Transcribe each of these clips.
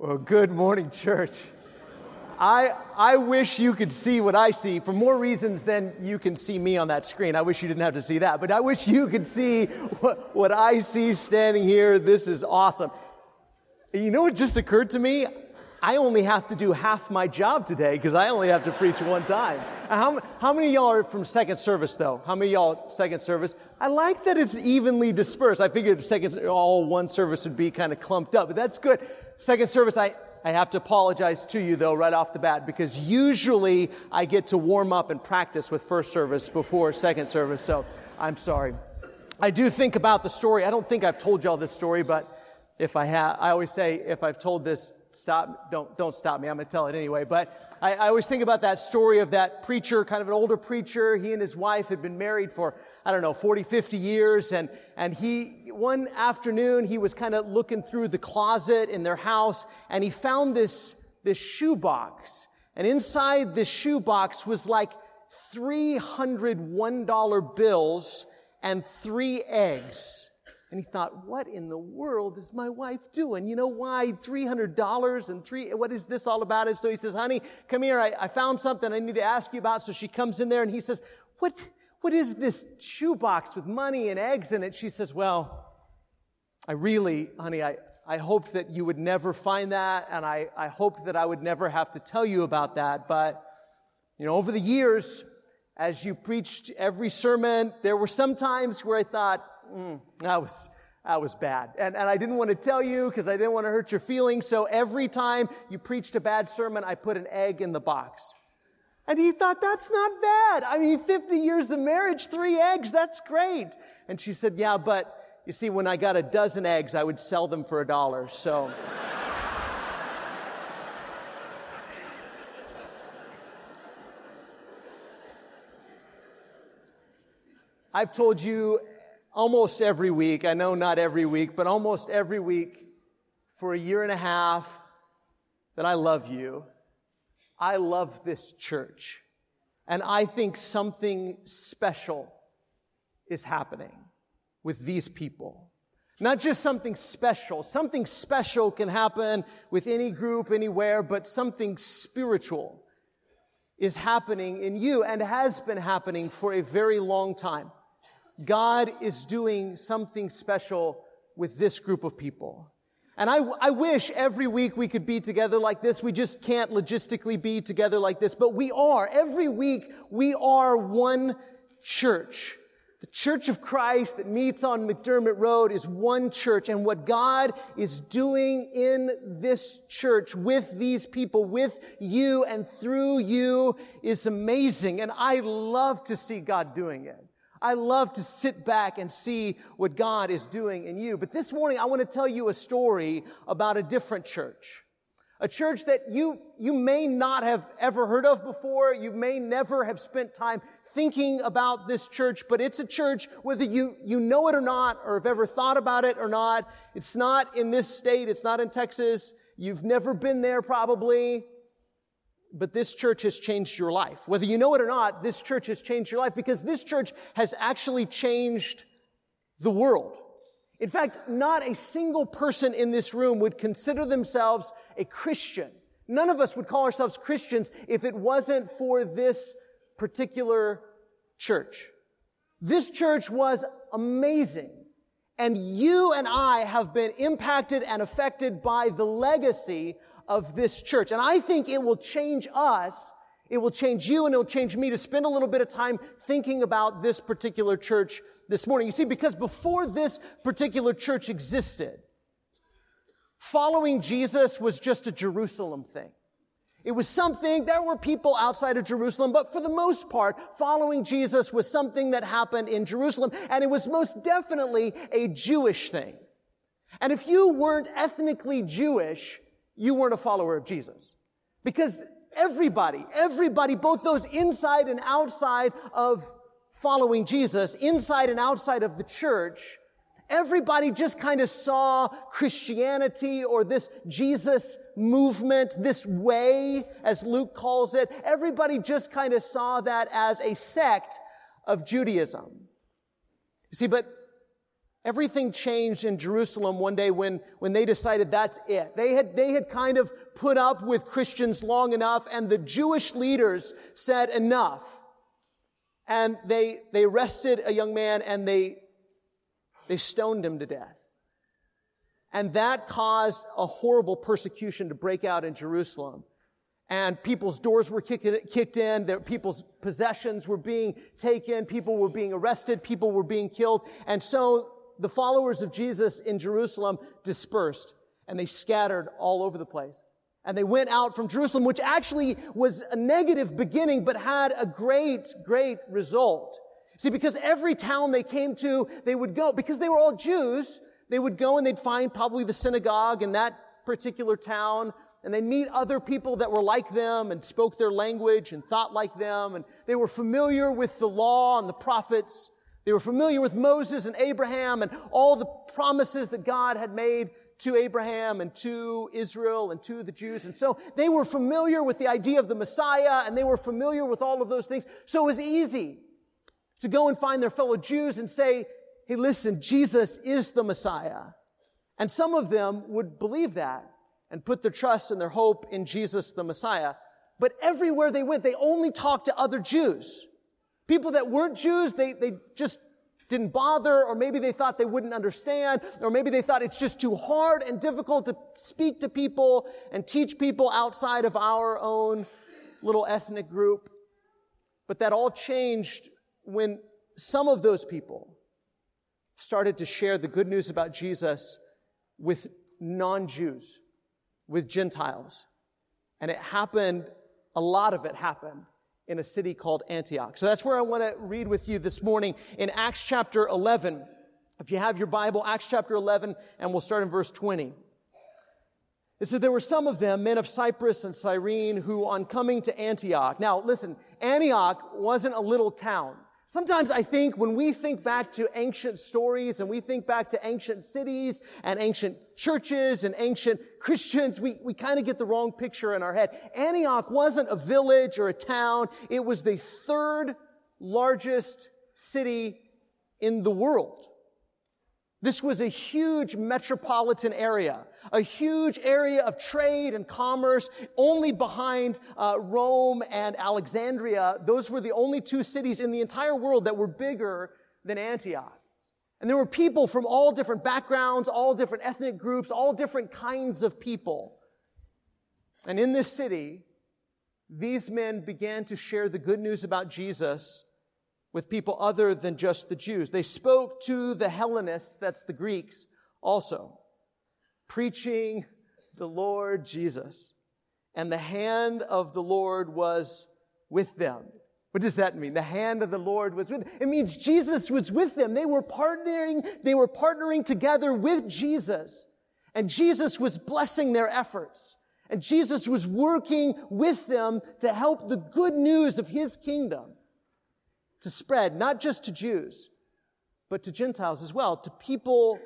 Well, good morning, church. I, I wish you could see what I see for more reasons than you can see me on that screen. I wish you didn't have to see that, but I wish you could see what, what I see standing here. This is awesome. You know what just occurred to me? I only have to do half my job today because I only have to preach one time. How, how many y'all are from second service though? How many y'all second service? I like that it's evenly dispersed. I figured second, all one service would be kind of clumped up, but that's good. Second service, I, I have to apologize to you though right off the bat because usually I get to warm up and practice with first service before second service, so I'm sorry. I do think about the story. I don't think I've told y'all this story, but if I have, I always say if I've told this stop, don't, don't stop me. I'm going to tell it anyway. But I, I always think about that story of that preacher, kind of an older preacher. He and his wife had been married for, I don't know, 40, 50 years. And, and he, one afternoon, he was kind of looking through the closet in their house and he found this, this shoebox. And inside this shoebox was like 300 $1 bills and three eggs. And he thought, what in the world is my wife doing? You know why $300 and three, what is this all about? And so he says, honey, come here. I, I found something I need to ask you about. So she comes in there and he says, what, what is this shoebox with money and eggs in it? She says, well, I really, honey, I, I hoped that you would never find that. And I, I hoped that I would never have to tell you about that. But, you know, over the years, as you preached every sermon, there were some times where I thought, mm, that was, that was bad. And, and I didn't want to tell you because I didn't want to hurt your feelings. So every time you preached a bad sermon, I put an egg in the box. And he thought, that's not bad. I mean, 50 years of marriage, three eggs, that's great. And she said, yeah, but you see, when I got a dozen eggs, I would sell them for a dollar. So. I've told you almost every week, I know not every week, but almost every week for a year and a half that I love you. I love this church. And I think something special is happening with these people. Not just something special. Something special can happen with any group, anywhere, but something spiritual is happening in you and has been happening for a very long time. God is doing something special with this group of people. And I, I wish every week we could be together like this. We just can't logistically be together like this, but we are. Every week we are one church. The Church of Christ that meets on McDermott Road is one church. And what God is doing in this church with these people, with you and through you is amazing. And I love to see God doing it. I love to sit back and see what God is doing in you. But this morning, I want to tell you a story about a different church. A church that you, you may not have ever heard of before. You may never have spent time thinking about this church, but it's a church, whether you, you know it or not, or have ever thought about it or not. It's not in this state. It's not in Texas. You've never been there probably but this church has changed your life. Whether you know it or not, this church has changed your life because this church has actually changed the world. In fact, not a single person in this room would consider themselves a Christian. None of us would call ourselves Christians if it wasn't for this particular church. This church was amazing. And you and I have been impacted and affected by the legacy of this church. And I think it will change us. It will change you and it will change me to spend a little bit of time thinking about this particular church this morning. You see, because before this particular church existed, following Jesus was just a Jerusalem thing. It was something, there were people outside of Jerusalem, but for the most part, following Jesus was something that happened in Jerusalem, and it was most definitely a Jewish thing. And if you weren't ethnically Jewish, you weren't a follower of Jesus. Because everybody, everybody, both those inside and outside of following Jesus, inside and outside of the church, everybody just kind of saw Christianity or this Jesus movement, this way, as Luke calls it. Everybody just kind of saw that as a sect of Judaism. See, but Everything changed in Jerusalem one day when, when they decided that's it. They had, they had kind of put up with Christians long enough and the Jewish leaders said enough. And they, they arrested a young man and they, they stoned him to death. And that caused a horrible persecution to break out in Jerusalem. And people's doors were kicked in, their, people's possessions were being taken, people were being arrested, people were being killed. And so the followers of Jesus in Jerusalem dispersed and they scattered all over the place. And they went out from Jerusalem, which actually was a negative beginning, but had a great, great result. See, because every town they came to, they would go, because they were all Jews, they would go and they'd find probably the synagogue in that particular town, and they'd meet other people that were like them and spoke their language and thought like them, and they were familiar with the law and the prophets. They were familiar with Moses and Abraham and all the promises that God had made to Abraham and to Israel and to the Jews. And so they were familiar with the idea of the Messiah and they were familiar with all of those things. So it was easy to go and find their fellow Jews and say, Hey, listen, Jesus is the Messiah. And some of them would believe that and put their trust and their hope in Jesus the Messiah. But everywhere they went, they only talked to other Jews. People that weren't Jews, they, they just didn't bother, or maybe they thought they wouldn't understand, or maybe they thought it's just too hard and difficult to speak to people and teach people outside of our own little ethnic group. But that all changed when some of those people started to share the good news about Jesus with non-Jews, with Gentiles. And it happened, a lot of it happened in a city called Antioch. So that's where I want to read with you this morning in Acts chapter 11. If you have your Bible, Acts chapter 11, and we'll start in verse 20. It said, There were some of them, men of Cyprus and Cyrene, who on coming to Antioch. Now, listen, Antioch wasn't a little town. Sometimes I think when we think back to ancient stories and we think back to ancient cities and ancient churches and ancient Christians, we, we kind of get the wrong picture in our head. Antioch wasn't a village or a town. It was the third largest city in the world. This was a huge metropolitan area, a huge area of trade and commerce, only behind uh, Rome and Alexandria. Those were the only two cities in the entire world that were bigger than Antioch. And there were people from all different backgrounds, all different ethnic groups, all different kinds of people. And in this city, these men began to share the good news about Jesus with people other than just the Jews. They spoke to the Hellenists, that's the Greeks, also, preaching the Lord Jesus. And the hand of the Lord was with them. What does that mean? The hand of the Lord was with them. It means Jesus was with them. They were partnering, they were partnering together with Jesus. And Jesus was blessing their efforts. And Jesus was working with them to help the good news of his kingdom to spread, not just to Jews, but to Gentiles as well, to people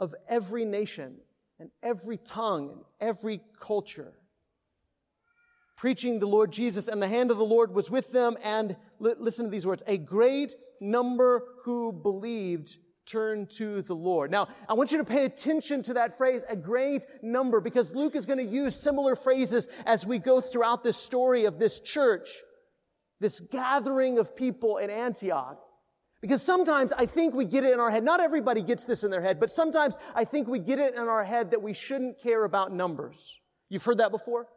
of every nation and every tongue and every culture. Preaching the Lord Jesus, and the hand of the Lord was with them, and li- listen to these words a great number who believed turned to the Lord. Now, I want you to pay attention to that phrase, a great number, because Luke is going to use similar phrases as we go throughout this story of this church this gathering of people in Antioch. Because sometimes I think we get it in our head. Not everybody gets this in their head, but sometimes I think we get it in our head that we shouldn't care about numbers. You've heard that before?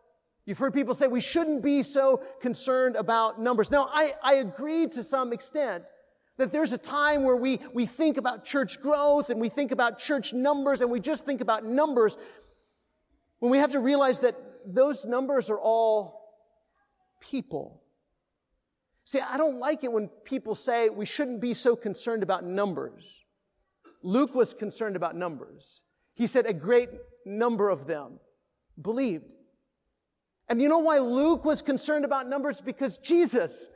You've heard people say we shouldn't be so concerned about numbers. Now, I, I agree to some extent that there's a time where we, we think about church growth and we think about church numbers and we just think about numbers when we have to realize that those numbers are all people. See, I don't like it when people say we shouldn't be so concerned about numbers. Luke was concerned about numbers. He said a great number of them believed. And you know why Luke was concerned about numbers? Because Jesus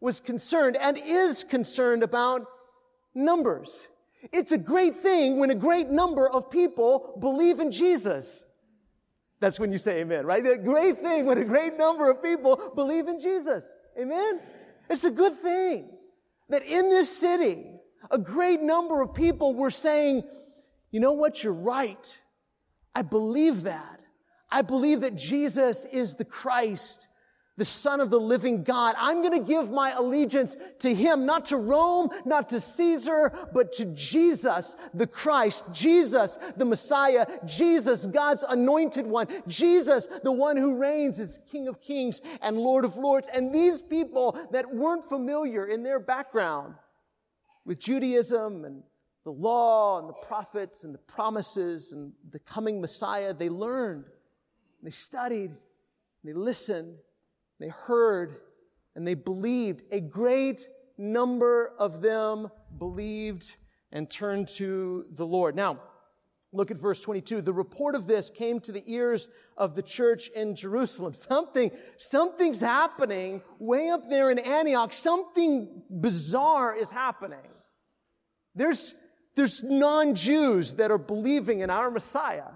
was concerned and is concerned about numbers. It's a great thing when a great number of people believe in Jesus. That's when you say amen, right? A great thing when a great number of people believe in Jesus. Amen? It's a good thing that in this city, A great number of people were saying, you know what? You're right. I believe that. I believe that Jesus is the Christ the Son of the living God. I'm going to give my allegiance to Him, not to Rome, not to Caesar, but to Jesus, the Christ, Jesus, the Messiah, Jesus, God's anointed one, Jesus, the one who reigns as King of Kings and Lord of Lords. And these people that weren't familiar in their background with Judaism and the law and the prophets and the promises and the coming Messiah, they learned, they studied, they listened, they heard and they believed. A great number of them believed and turned to the Lord. Now, look at verse 22. The report of this came to the ears of the church in Jerusalem. Something, something's happening way up there in Antioch. Something bizarre is happening. There's, there's non-Jews that are believing in our Messiah.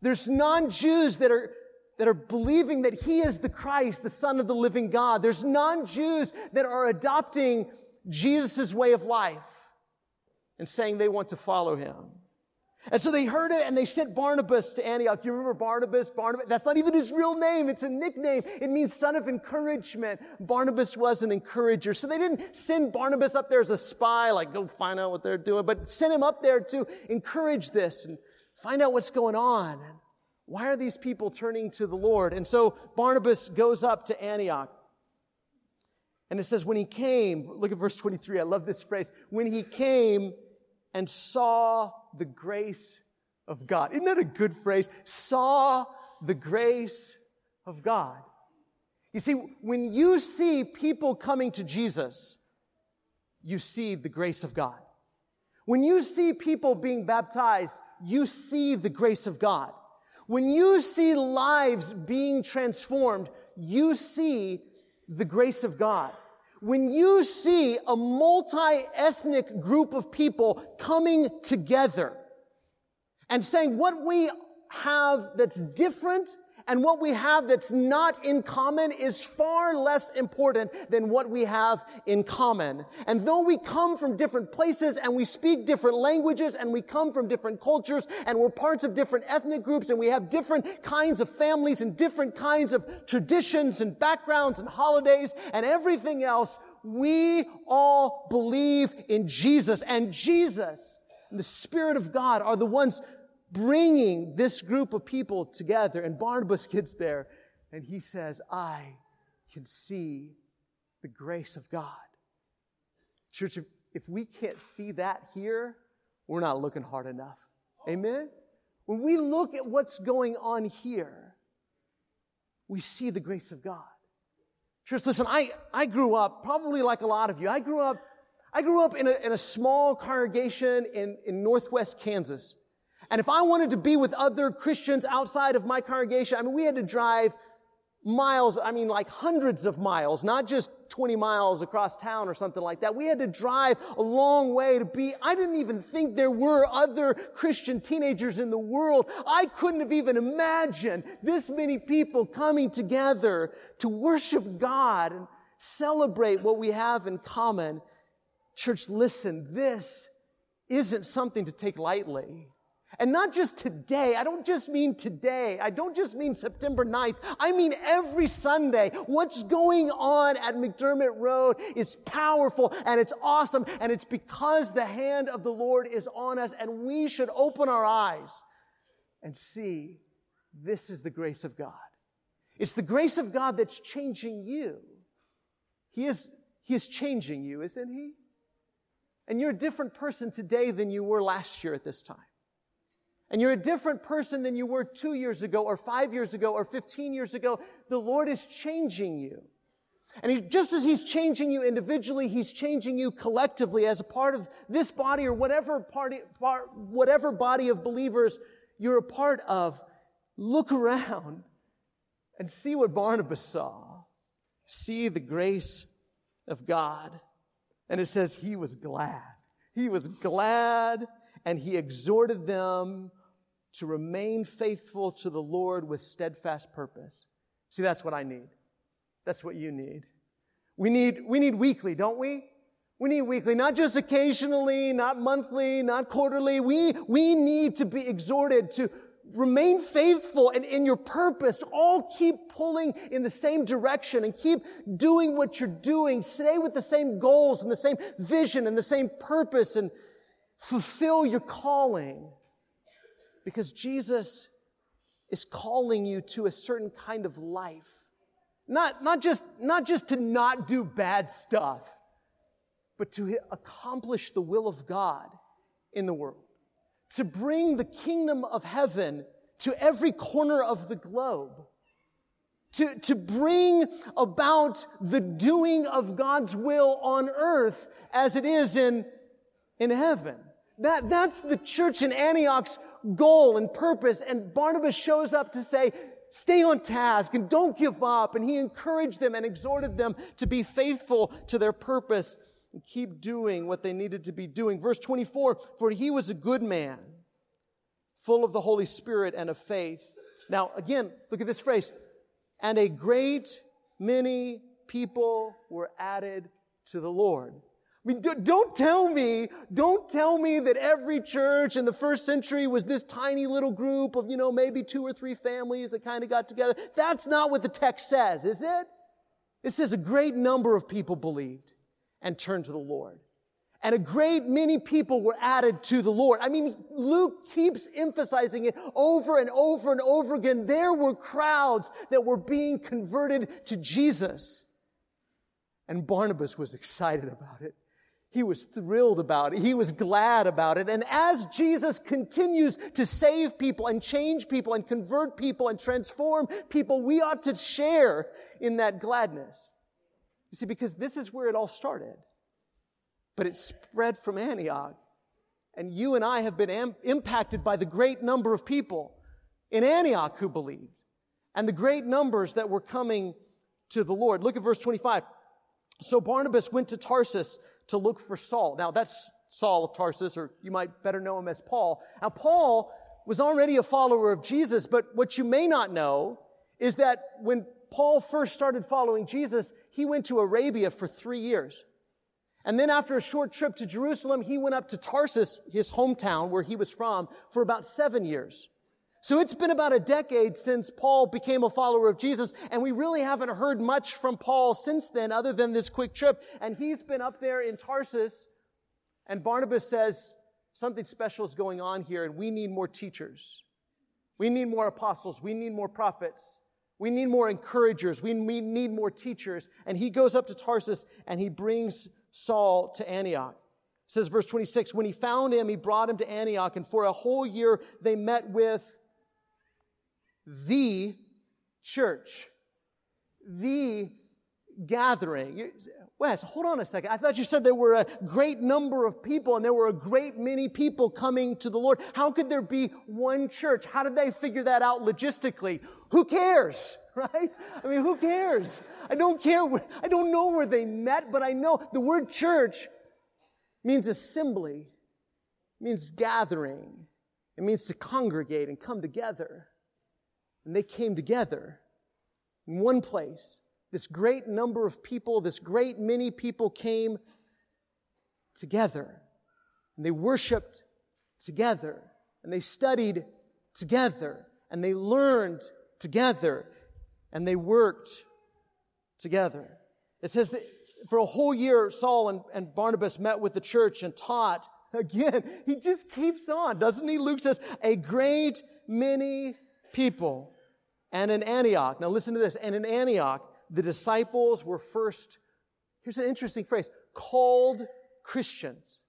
There's non-Jews that are that are believing that he is the Christ, the Son of the living God. There's non-Jews that are adopting Jesus' way of life and saying they want to follow him. And so they heard it and they sent Barnabas to Antioch. You remember Barnabas? Barnabas, that's not even his real name. It's a nickname. It means son of encouragement. Barnabas was an encourager. So they didn't send Barnabas up there as a spy, like go find out what they're doing, but sent him up there to encourage this and find out what's going on. Why are these people turning to the Lord? And so Barnabas goes up to Antioch. And it says, when he came, look at verse 23. I love this phrase. When he came and saw the grace of God. Isn't that a good phrase? Saw the grace of God. You see, when you see people coming to Jesus, you see the grace of God. When you see people being baptized, you see the grace of God. When you see lives being transformed, you see the grace of God. When you see a multi-ethnic group of people coming together and saying what we have that's different and what we have that's not in common is far less important than what we have in common. And though we come from different places and we speak different languages and we come from different cultures and we're parts of different ethnic groups and we have different kinds of families and different kinds of traditions and backgrounds and holidays and everything else, we all believe in Jesus and Jesus and the Spirit of God are the ones bringing this group of people together. And Barnabas gets there and he says, I can see the grace of God. Church, if, we can't see that here, we're not looking hard enough. Amen? When we look at what's going on here, we see the grace of God. Church, listen, I, I grew up, probably like a lot of you, I grew up, I grew up in a, in a small congregation in, in northwest Kansas. And if I wanted to be with other Christians outside of my congregation, I mean, we had to drive miles, I mean, like hundreds of miles, not just 20 miles across town or something like that. We had to drive a long way to be, I didn't even think there were other Christian teenagers in the world. I couldn't have even imagined this many people coming together to worship God and celebrate what we have in common. Church, listen, this isn't something to take lightly. And not just today. I don't just mean today. I don't just mean September 9th. I mean every Sunday. What's going on at McDermott Road is powerful and it's awesome. And it's because the hand of the Lord is on us and we should open our eyes and see this is the grace of God. It's the grace of God that's changing you. He is, he is changing you, isn't he? And you're a different person today than you were last year at this time. And you're a different person than you were two years ago or five years ago or 15 years ago. The Lord is changing you. And he, just as He's changing you individually, He's changing you collectively as a part of this body or whatever party, part, whatever body of believers you're a part of. Look around and see what Barnabas saw. See the grace of God. And it says he was glad. He was glad and he exhorted them to remain faithful to the Lord with steadfast purpose. See, that's what I need. That's what you need. We need, we need weekly, don't we? We need weekly, not just occasionally, not monthly, not quarterly. We, we need to be exhorted to remain faithful and in your purpose. All keep pulling in the same direction and keep doing what you're doing. Stay with the same goals and the same vision and the same purpose and fulfill your calling. Because Jesus is calling you to a certain kind of life. Not, not just, not just to not do bad stuff, but to accomplish the will of God in the world. To bring the kingdom of heaven to every corner of the globe. To, to bring about the doing of God's will on earth as it is in, in heaven. That, that's the church in Antioch's goal and purpose. And Barnabas shows up to say, stay on task and don't give up. And he encouraged them and exhorted them to be faithful to their purpose and keep doing what they needed to be doing. Verse 24, for he was a good man, full of the Holy Spirit and of faith. Now, again, look at this phrase. And a great many people were added to the Lord. I mean, don't tell me, don't tell me that every church in the first century was this tiny little group of, you know, maybe two or three families that kind of got together. That's not what the text says, is it? It says a great number of people believed and turned to the Lord. And a great many people were added to the Lord. I mean, Luke keeps emphasizing it over and over and over again. There were crowds that were being converted to Jesus. And Barnabas was excited about it. He was thrilled about it. He was glad about it. And as Jesus continues to save people and change people and convert people and transform people, we ought to share in that gladness. You see, because this is where it all started. But it spread from Antioch. And you and I have been am- impacted by the great number of people in Antioch who believed and the great numbers that were coming to the Lord. Look at verse 25. So Barnabas went to Tarsus to look for Saul. Now that's Saul of Tarsus, or you might better know him as Paul. Now Paul was already a follower of Jesus, but what you may not know is that when Paul first started following Jesus, he went to Arabia for three years. And then after a short trip to Jerusalem, he went up to Tarsus, his hometown where he was from, for about seven years. So it's been about a decade since Paul became a follower of Jesus, and we really haven't heard much from Paul since then other than this quick trip. And he's been up there in Tarsus, and Barnabas says, something special is going on here, and we need more teachers. We need more apostles. We need more prophets. We need more encouragers. We need more teachers. And he goes up to Tarsus and he brings Saul to Antioch. It says verse 26, when he found him, he brought him to Antioch, and for a whole year they met with the church, the gathering. Wes, hold on a second. I thought you said there were a great number of people and there were a great many people coming to the Lord. How could there be one church? How did they figure that out logistically? Who cares? Right? I mean, who cares? I don't care. I don't know where they met, but I know the word church means assembly, means gathering. It means to congregate and come together. And they came together in one place. This great number of people, this great many people came together. And they worshiped together. And they studied together. And they learned together. And they worked together. It says that for a whole year, Saul and, and Barnabas met with the church and taught. Again, he just keeps on, doesn't he? Luke says, a great many people and in Antioch, now listen to this, and in Antioch, the disciples were first, here's an interesting phrase, called Christians.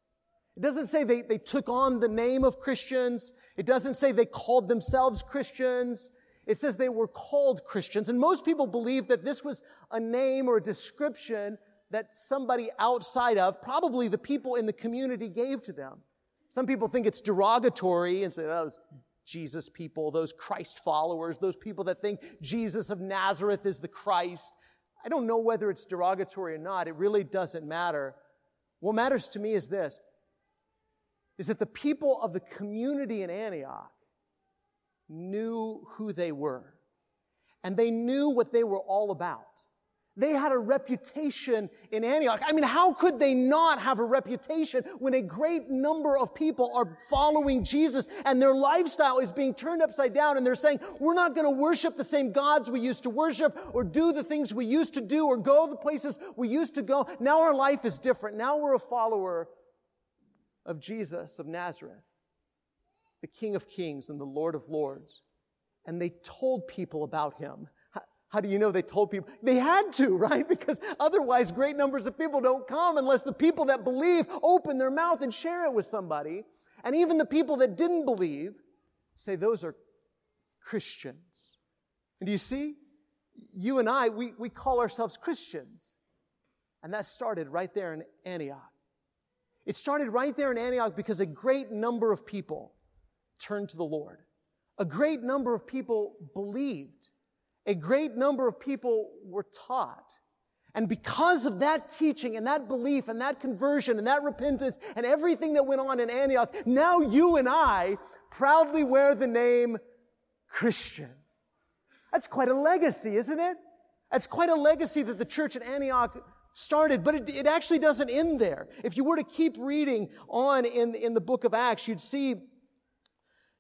It doesn't say they, they took on the name of Christians. It doesn't say they called themselves Christians. It says they were called Christians. And most people believe that this was a name or a description that somebody outside of, probably the people in the community gave to them. Some people think it's derogatory and say, oh, Jesus people, those Christ followers, those people that think Jesus of Nazareth is the Christ. I don't know whether it's derogatory or not. It really doesn't matter. What matters to me is this, is that the people of the community in Antioch knew who they were. And they knew what they were all about. They had a reputation in Antioch. I mean, how could they not have a reputation when a great number of people are following Jesus and their lifestyle is being turned upside down and they're saying, we're not going to worship the same gods we used to worship or do the things we used to do or go the places we used to go. Now our life is different. Now we're a follower of Jesus of Nazareth, the King of Kings and the Lord of Lords. And they told people about him. How do you know they told people? They had to, right? Because otherwise great numbers of people don't come unless the people that believe open their mouth and share it with somebody. And even the people that didn't believe say those are Christians. And do you see? You and I, we, we call ourselves Christians. And that started right there in Antioch. It started right there in Antioch because a great number of people turned to the Lord. A great number of people believed a great number of people were taught. And because of that teaching and that belief and that conversion and that repentance and everything that went on in Antioch, now you and I proudly wear the name Christian. That's quite a legacy, isn't it? That's quite a legacy that the church at Antioch started, but it, it, actually doesn't end there. If you were to keep reading on in, in the book of Acts, you'd see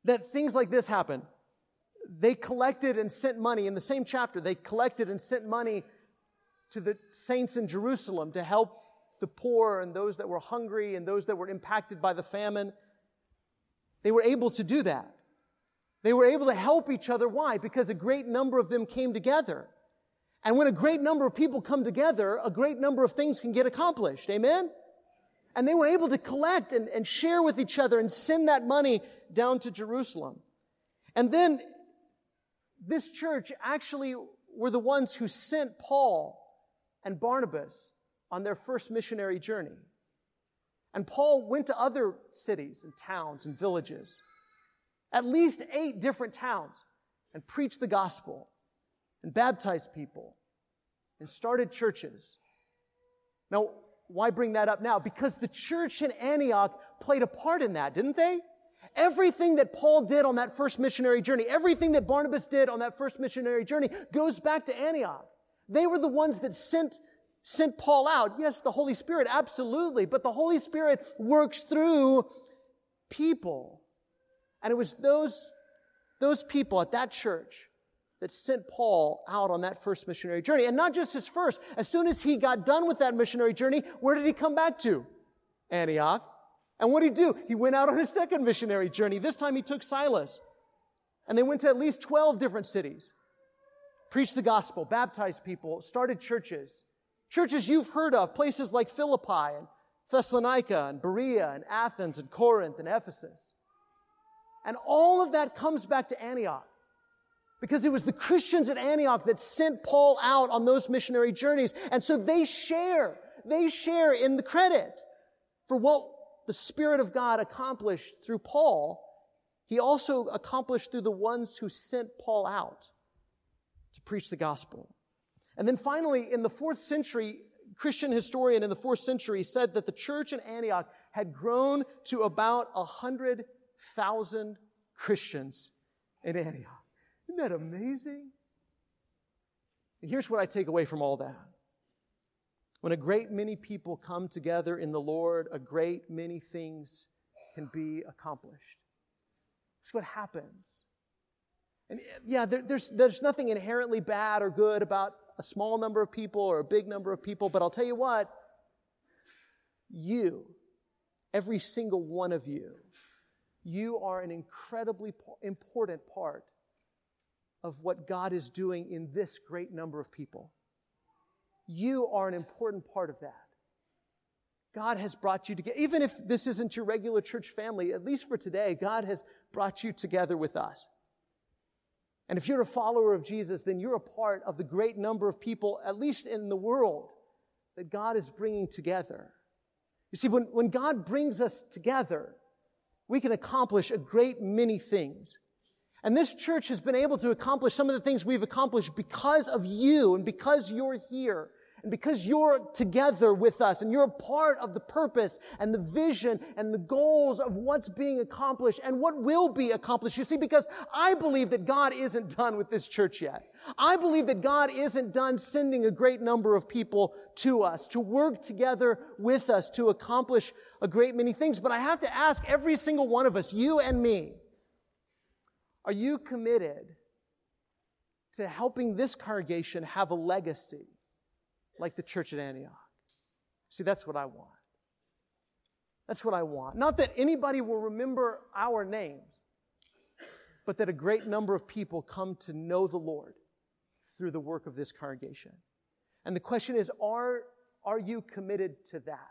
that things like this happen they collected and sent money in the same chapter. They collected and sent money to the saints in Jerusalem to help the poor and those that were hungry and those that were impacted by the famine. They were able to do that. They were able to help each other. Why? Because a great number of them came together. And when a great number of people come together, a great number of things can get accomplished. Amen? And they were able to collect and, and share with each other and send that money down to Jerusalem. And then this church actually were the ones who sent Paul and Barnabas on their first missionary journey. And Paul went to other cities and towns and villages, at least eight different towns, and preached the gospel and baptized people and started churches. Now, why bring that up now? Because the church in Antioch played a part in that, didn't they? Everything that Paul did on that first missionary journey, everything that Barnabas did on that first missionary journey goes back to Antioch. They were the ones that sent, sent Paul out. Yes, the Holy Spirit, absolutely, but the Holy Spirit works through people. And it was those, those people at that church that sent Paul out on that first missionary journey. And not just his first. As soon as he got done with that missionary journey, where did he come back to? Antioch. And what did he do? He went out on a second missionary journey. This time he took Silas. And they went to at least 12 different cities, preached the gospel, baptized people, started churches. Churches you've heard of, places like Philippi and Thessalonica and Berea and Athens and Corinth and Ephesus. And all of that comes back to Antioch. Because it was the Christians at Antioch that sent Paul out on those missionary journeys. And so they share, they share in the credit for what the Spirit of God accomplished through Paul, he also accomplished through the ones who sent Paul out to preach the gospel. And then finally, in the fourth century, Christian historian in the fourth century said that the church in Antioch had grown to about a hundred thousand Christians in Antioch. Isn't that amazing? And here's what I take away from all that. When a great many people come together in the Lord, a great many things can be accomplished. That's what happens. And yeah, there, there's, there's nothing inherently bad or good about a small number of people or a big number of people, but I'll tell you what, you, every single one of you, you are an incredibly important part of what God is doing in this great number of people. You are an important part of that. God has brought you together. Even if this isn't your regular church family, at least for today, God has brought you together with us. And if you're a follower of Jesus, then you're a part of the great number of people, at least in the world, that God is bringing together. You see, when, when God brings us together, we can accomplish a great many things. And this church has been able to accomplish some of the things we've accomplished because of you and because you're here And because you're together with us and you're a part of the purpose and the vision and the goals of what's being accomplished and what will be accomplished. You see, because I believe that God isn't done with this church yet. I believe that God isn't done sending a great number of people to us to work together with us to accomplish a great many things. But I have to ask every single one of us, you and me, are you committed to helping this congregation have a legacy like the church at Antioch? See, that's what I want. That's what I want. Not that anybody will remember our names, but that a great number of people come to know the Lord through the work of this congregation. And the question is, are, are you committed to that?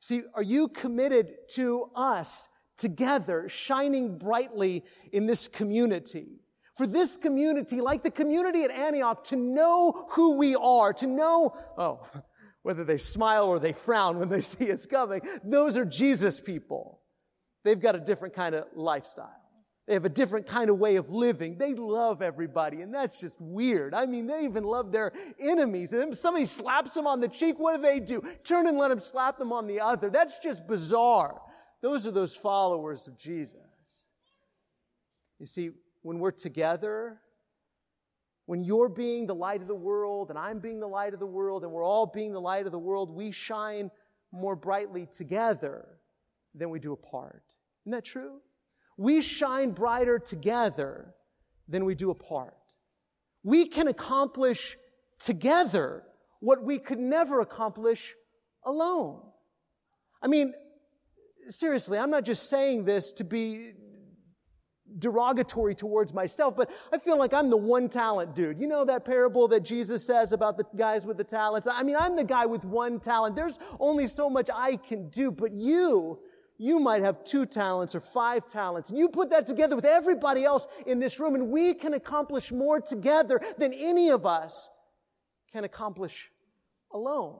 See, are you committed to us together shining brightly in this community? For this community, like the community at Antioch, to know who we are, to know, oh, whether they smile or they frown when they see us coming, those are Jesus people. They've got a different kind of lifestyle. They have a different kind of way of living. They love everybody, and that's just weird. I mean, they even love their enemies. And if somebody slaps them on the cheek, what do they do? Turn and let them slap them on the other. That's just bizarre. Those are those followers of Jesus. You see, when we're together, when you're being the light of the world and I'm being the light of the world and we're all being the light of the world, we shine more brightly together than we do apart. Isn't that true? We shine brighter together than we do apart. We can accomplish together what we could never accomplish alone. I mean, seriously, I'm not just saying this to be derogatory towards myself, but I feel like I'm the one talent dude. You know that parable that Jesus says about the guys with the talents? I mean, I'm the guy with one talent. There's only so much I can do, but you you might have two talents or five talents. And you put that together with everybody else in this room, and we can accomplish more together than any of us can accomplish alone.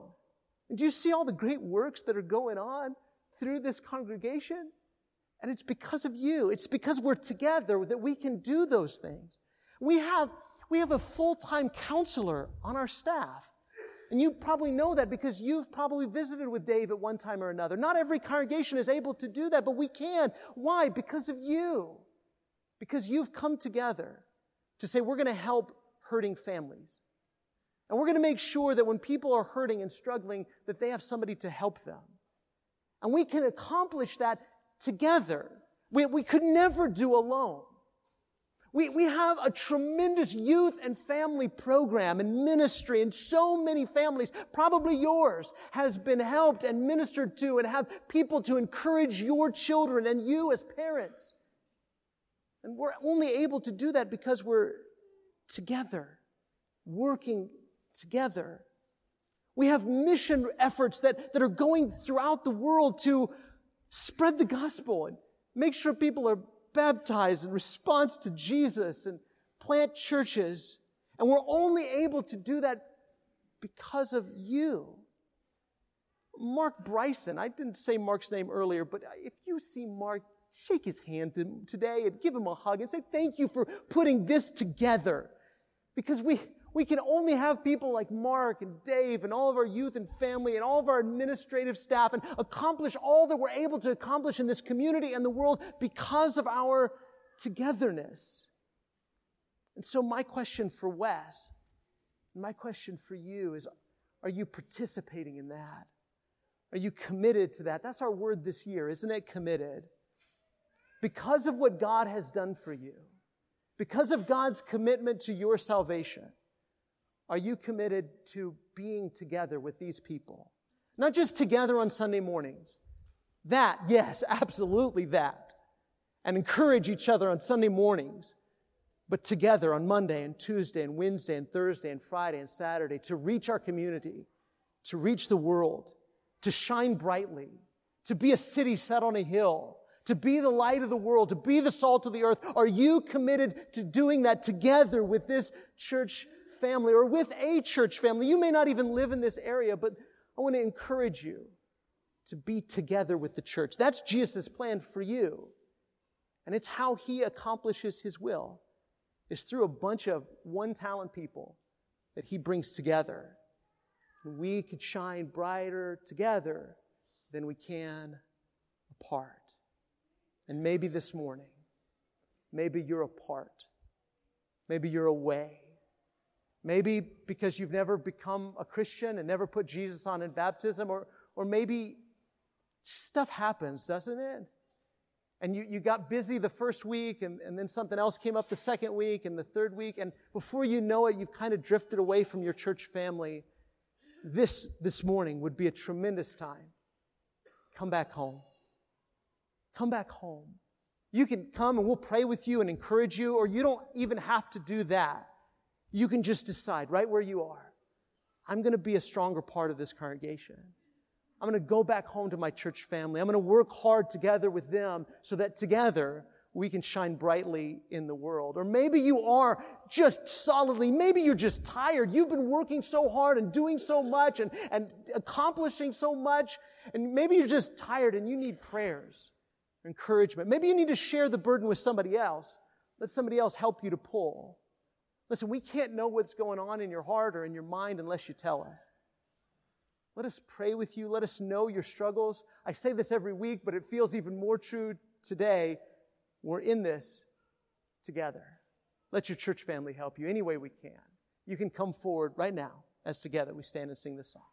And do you see all the great works that are going on through this congregation? And it's because of you. It's because we're together that we can do those things. We have, we have a full-time counselor on our staff. And you probably know that because you've probably visited with Dave at one time or another. Not every congregation is able to do that, but we can. Why? Because of you. Because you've come together to say, we're going to help hurting families. And we're going to make sure that when people are hurting and struggling, that they have somebody to help them. And we can accomplish that together. We, we could never do alone. We, we have a tremendous youth and family program and ministry, and so many families, probably yours, has been helped and ministered to and have people to encourage your children and you as parents. And we're only able to do that because we're together, working together. We have mission efforts that, that are going throughout the world to spread the gospel and make sure people are baptized in response to Jesus and plant churches. And we're only able to do that because of you. Mark Bryson, I didn't say Mark's name earlier, but if you see Mark, shake his hand today and give him a hug and say thank you for putting this together. Because we, we can only have people like Mark and Dave and all of our youth and family and all of our administrative staff and accomplish all that we're able to accomplish in this community and the world because of our togetherness. And so my question for Wes, my question for you is, are you participating in that? Are you committed to that? That's our word this year, isn't it? Committed. Because of what God has done for you, because of God's commitment to your salvation, are you committed to being together with these people? Not just together on Sunday mornings. That, yes, absolutely that. And encourage each other on Sunday mornings, but together on Monday and Tuesday and Wednesday and Thursday and Friday and Saturday to reach our community, to reach the world, to shine brightly, to be a city set on a hill, to be the light of the world, to be the salt of the earth. Are you committed to doing that together with this church family or with a church family. You may not even live in this area, but I want to encourage you to be together with the church. That's Jesus' plan for you. And it's how he accomplishes his will is through a bunch of one talent people that he brings together. we could shine brighter together than we can apart. And maybe this morning, maybe you're apart. Maybe you're away. Maybe because you've never become a Christian and never put Jesus on in baptism, or, or maybe stuff happens, doesn't it? And you, you got busy the first week, and, and then something else came up the second week and the third week, and before you know it, you've kind of drifted away from your church family. This, this morning would be a tremendous time. Come back home. Come back home. You can come and we'll pray with you and encourage you, or you don't even have to do that. You can just decide right where you are. I'm going to be a stronger part of this congregation. I'm going to go back home to my church family. I'm going to work hard together with them so that together we can shine brightly in the world. Or maybe you are just solidly, maybe you're just tired. You've been working so hard and doing so much and, and accomplishing so much. And maybe you're just tired and you need prayers, encouragement. Maybe you need to share the burden with somebody else. Let somebody else help you to pull. Listen, we can't know what's going on in your heart or in your mind unless you tell us. Let us pray with you. Let us know your struggles. I say this every week, but it feels even more true today. We're in this together. Let your church family help you any way we can. You can come forward right now as together we stand and sing this song.